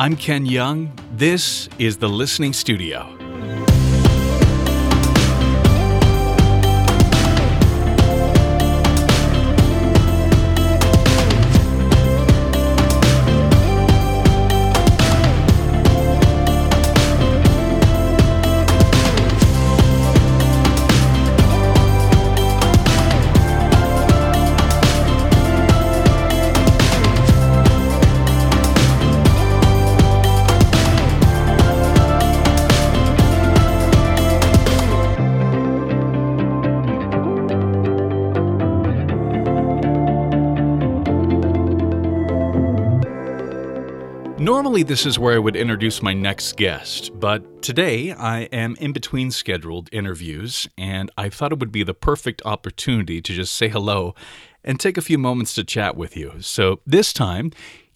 I'm Ken Young. This is the Listening Studio. Normally, this is where I would introduce my next guest, but today I am in between scheduled interviews, and I thought it would be the perfect opportunity to just say hello and take a few moments to chat with you. So this time,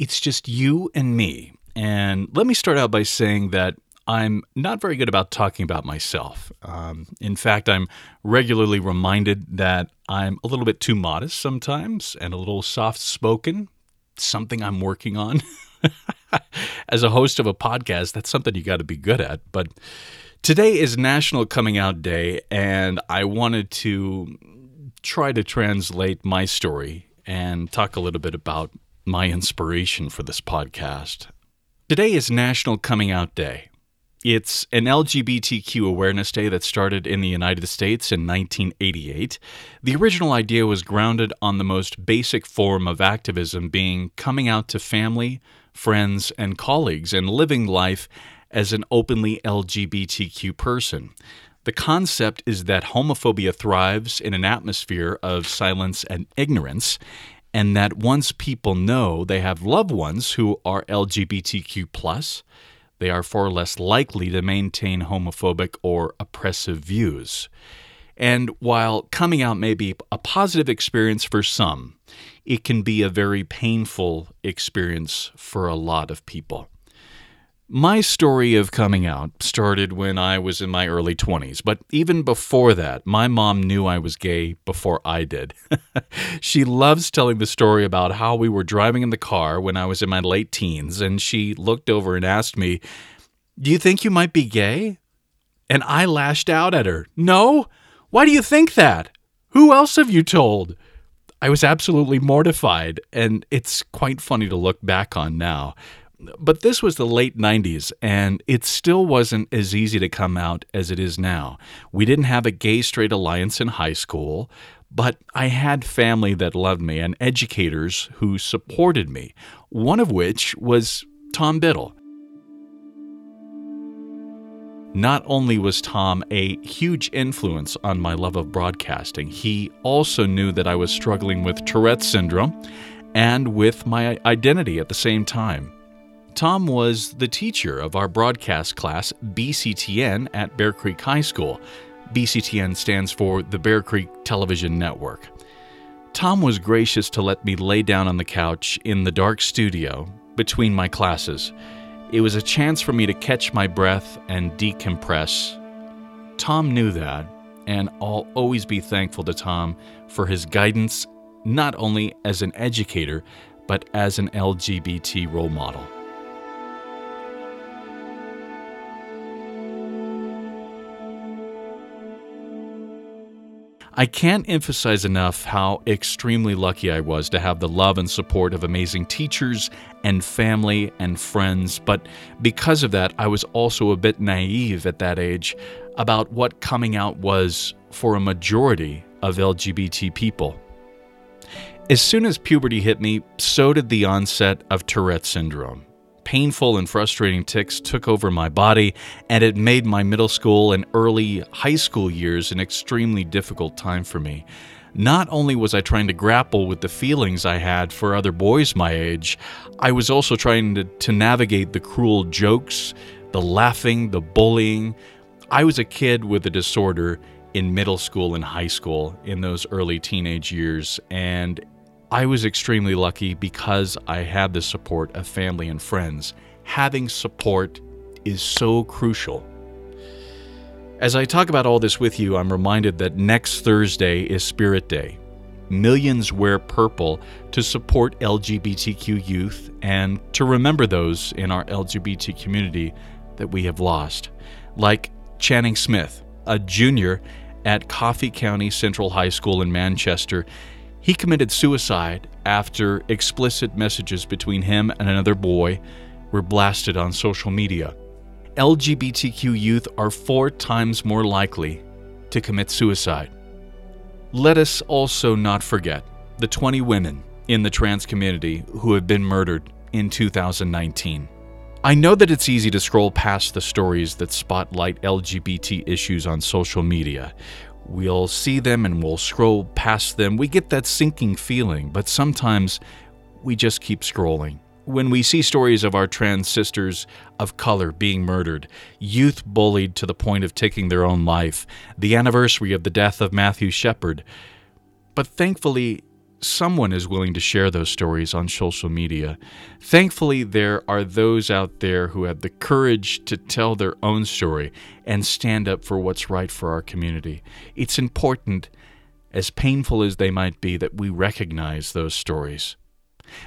it's just you and me. And let me start out by saying that I'm not very good about talking about myself. Um, in fact, I'm regularly reminded that I'm a little bit too modest sometimes and a little soft spoken, something I'm working on. as a host of a podcast, that's something you got to be good at. But today is National Coming Out Day, and I wanted to try to translate my story and talk a little bit about my inspiration for this podcast. Today is National Coming Out Day. It's an LGBTQ awareness day that started in the United States in 1988. The original idea was grounded on the most basic form of activism being coming out to family, friends, and colleagues and living life as an openly LGBTQ person. The concept is that homophobia thrives in an atmosphere of silence and ignorance, and that once people know they have loved ones who are LGBTQ, they are far less likely to maintain homophobic or oppressive views. And while coming out may be a positive experience for some, it can be a very painful experience for a lot of people. My story of coming out started when I was in my early 20s, but even before that, my mom knew I was gay before I did. she loves telling the story about how we were driving in the car when I was in my late teens, and she looked over and asked me, Do you think you might be gay? And I lashed out at her, No? Why do you think that? Who else have you told? I was absolutely mortified, and it's quite funny to look back on now. But this was the late 90s, and it still wasn't as easy to come out as it is now. We didn't have a gay straight alliance in high school, but I had family that loved me and educators who supported me, one of which was Tom Biddle. Not only was Tom a huge influence on my love of broadcasting, he also knew that I was struggling with Tourette's syndrome and with my identity at the same time. Tom was the teacher of our broadcast class, BCTN, at Bear Creek High School. BCTN stands for the Bear Creek Television Network. Tom was gracious to let me lay down on the couch in the dark studio between my classes. It was a chance for me to catch my breath and decompress. Tom knew that, and I'll always be thankful to Tom for his guidance, not only as an educator, but as an LGBT role model. I can't emphasize enough how extremely lucky I was to have the love and support of amazing teachers and family and friends, but because of that, I was also a bit naive at that age about what coming out was for a majority of LGBT people. As soon as puberty hit me, so did the onset of Tourette syndrome painful and frustrating tics took over my body, and it made my middle school and early high school years an extremely difficult time for me. Not only was I trying to grapple with the feelings I had for other boys my age, I was also trying to, to navigate the cruel jokes, the laughing, the bullying. I was a kid with a disorder in middle school and high school in those early teenage years, and I was extremely lucky because I had the support of family and friends. Having support is so crucial. As I talk about all this with you, I'm reminded that next Thursday is Spirit Day. Millions Wear Purple to support LGBTQ youth and to remember those in our LGBT community that we have lost, like Channing Smith, a junior at Coffee County Central High School in Manchester. He committed suicide after explicit messages between him and another boy were blasted on social media. LGBTQ youth are four times more likely to commit suicide. Let us also not forget the 20 women in the trans community who have been murdered in 2019. I know that it's easy to scroll past the stories that spotlight LGBT issues on social media. We'll see them and we'll scroll past them. We get that sinking feeling, but sometimes we just keep scrolling. When we see stories of our trans sisters of color being murdered, youth bullied to the point of taking their own life, the anniversary of the death of Matthew Shepard. But thankfully, someone is willing to share those stories on social media. Thankfully, there are those out there who have the courage to tell their own story and stand up for what's right for our community. It's important, as painful as they might be, that we recognize those stories.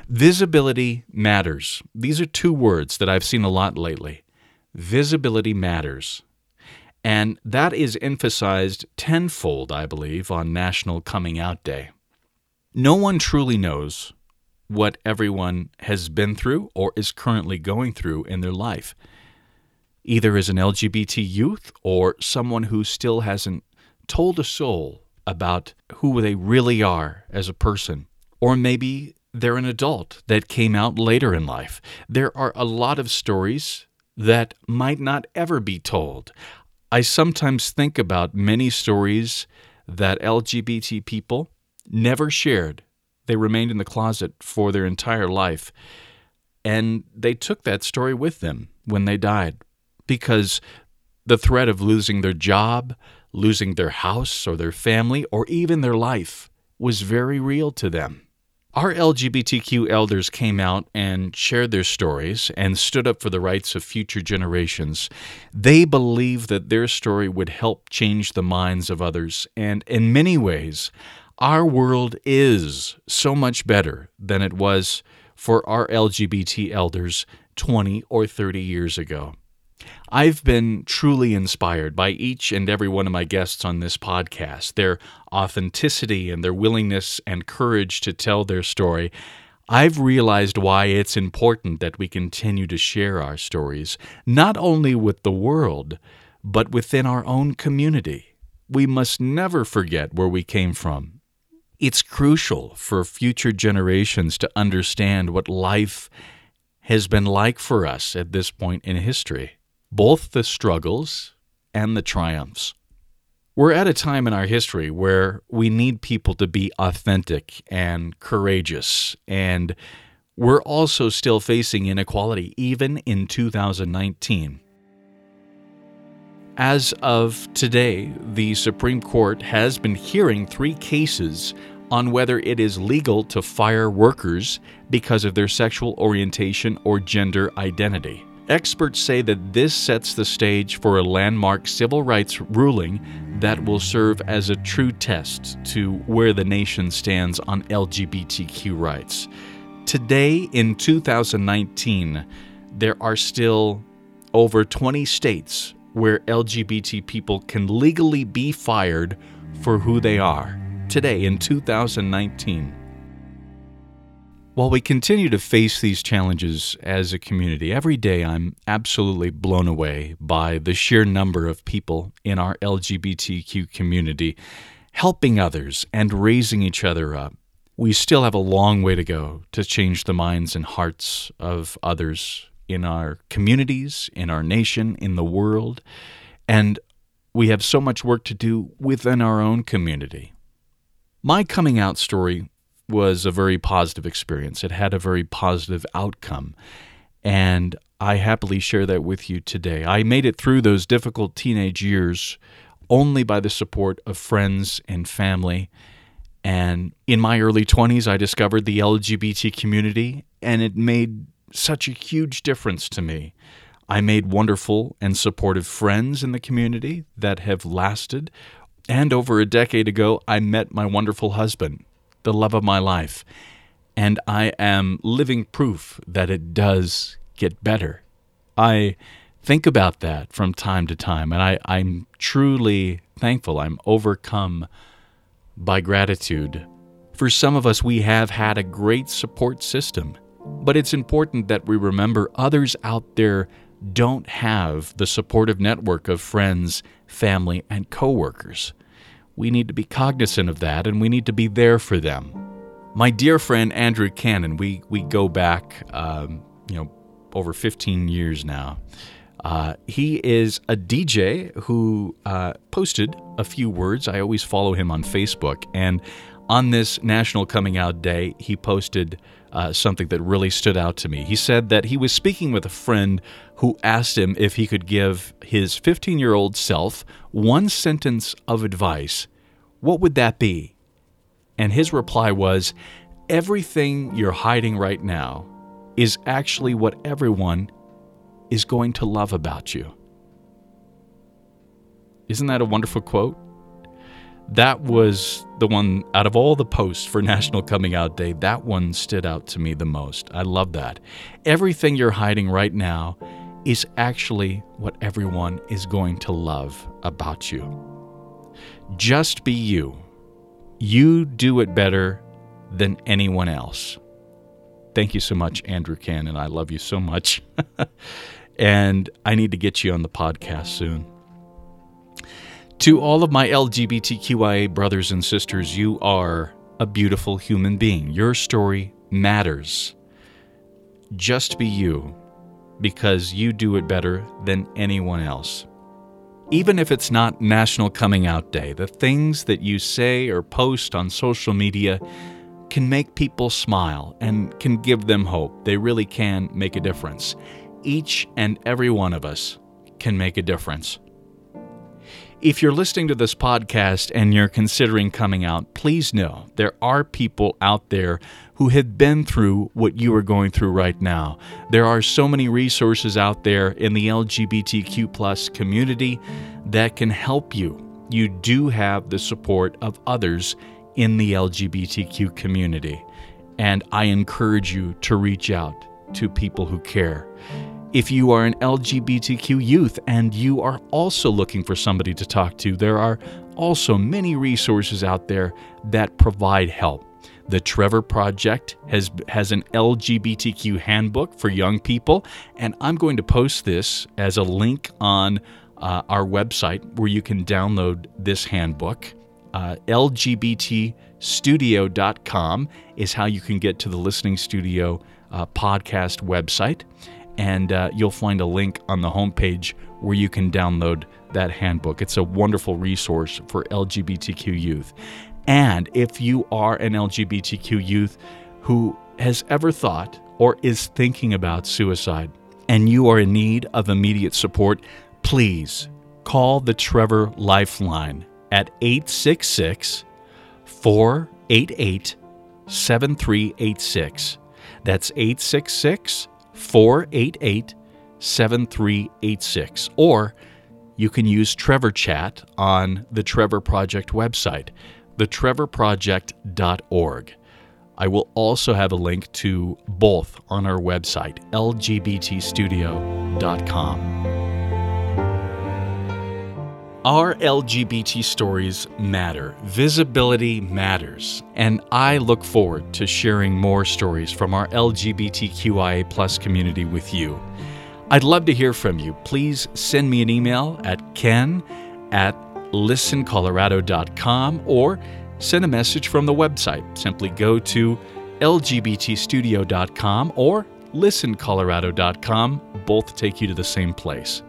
Visibility matters. These are two words that I've seen a lot lately. Visibility matters. And that is emphasized tenfold, I believe, on National Coming Out Day. No one truly knows what everyone has been through or is currently going through in their life, either as an LGBT youth or someone who still hasn't told a soul about who they really are as a person, or maybe they're an adult that came out later in life. There are a lot of stories that might not ever be told. I sometimes think about many stories that LGBT people never shared. They remained in the closet for their entire life. And they took that story with them when they died because the threat of losing their job, losing their house or their family, or even their life was very real to them. Our LGBTQ elders came out and shared their stories and stood up for the rights of future generations. They believe that their story would help change the minds of others, and in many ways, our world is so much better than it was for our LGBT elders 20 or 30 years ago. I've been truly inspired by each and every one of my guests on this podcast, their authenticity and their willingness and courage to tell their story. I've realized why it's important that we continue to share our stories, not only with the world, but within our own community. We must never forget where we came from. It's crucial for future generations to understand what life has been like for us at this point in history both the struggles and the triumphs. We're at a time in our history where we need people to be authentic and courageous, and we're also still facing inequality even in 2019. As of today, the Supreme Court has been hearing three cases on whether it is legal to fire workers because of their sexual orientation or gender identity. Experts say that this sets the stage for a landmark civil rights ruling that will serve as a true test to where the nation stands on LGBTQ rights. Today, in 2019, there are still over 20 states where LGBT people can legally be fired for who they are. Today, in 2019. While we continue to face these challenges as a community, every day I'm absolutely blown away by the sheer number of people in our LGBTQ community helping others and raising each other up. We still have a long way to go to change the minds and hearts of others in our communities, in our nation, in the world, and we have so much work to do within our own community. My coming out story was a very positive experience. It had a very positive outcome. And I happily share that with you today. I made it through those difficult teenage years only by the support of friends and family. And in my early 20s, I discovered the LGBT community, and it made such a huge difference to me. I made wonderful and supportive friends in the community that have lasted. And over a decade ago, I met my wonderful husband, the love of my life. And I am living proof that it does get better. I think about that from time to time, and I, I'm truly thankful. I'm overcome by gratitude. For some of us, we have had a great support system, but it's important that we remember others out there don't have the supportive network of friends, family, and coworkers. We need to be cognizant of that and we need to be there for them. My dear friend Andrew Cannon, we, we go back, um, you know, over 15 years now. Uh, he is a DJ who uh, posted a few words. I always follow him on Facebook. And on this National Coming Out Day, he posted uh, something that really stood out to me. He said that he was speaking with a friend who asked him if he could give his 15 year old self one sentence of advice. What would that be? And his reply was Everything you're hiding right now is actually what everyone is going to love about you. Isn't that a wonderful quote? That was the one out of all the posts for National Coming Out Day, that one stood out to me the most. I love that. Everything you're hiding right now is actually what everyone is going to love about you. Just be you. You do it better than anyone else. Thank you so much, Andrew Cannon. I love you so much. and I need to get you on the podcast soon. To all of my LGBTQIA brothers and sisters, you are a beautiful human being. Your story matters. Just be you, because you do it better than anyone else. Even if it's not National Coming Out Day, the things that you say or post on social media can make people smile and can give them hope. They really can make a difference. Each and every one of us can make a difference. If you're listening to this podcast and you're considering coming out, please know there are people out there who have been through what you are going through right now. There are so many resources out there in the LGBTQ plus community that can help you. You do have the support of others in the LGBTQ community, and I encourage you to reach out to people who care. If you are an LGBTQ youth and you are also looking for somebody to talk to, there are also many resources out there that provide help. The Trevor Project has has an LGBTQ handbook for young people, and I'm going to post this as a link on uh, our website where you can download this handbook. Uh, LGBTstudio.com is how you can get to the Listening Studio uh, podcast website and uh, you'll find a link on the homepage where you can download that handbook. It's a wonderful resource for LGBTQ youth. And if you are an LGBTQ youth who has ever thought or is thinking about suicide and you are in need of immediate support, please call the Trevor Lifeline at 866 488 7386. That's 866 488 7386. Or you can use Trevor Chat on the Trevor Project website, thetrevorproject.org. I will also have a link to both on our website, lgbtstudio.com. Our LGBT stories matter. Visibility matters. And I look forward to sharing more stories from our LGBTQIA community with you. I'd love to hear from you. Please send me an email at ken at listencolorado.com or send a message from the website. Simply go to lgbtstudio.com or listencolorado.com. Both take you to the same place.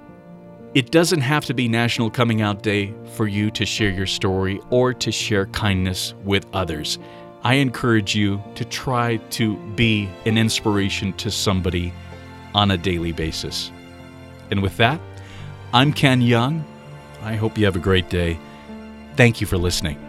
It doesn't have to be National Coming Out Day for you to share your story or to share kindness with others. I encourage you to try to be an inspiration to somebody on a daily basis. And with that, I'm Ken Young. I hope you have a great day. Thank you for listening.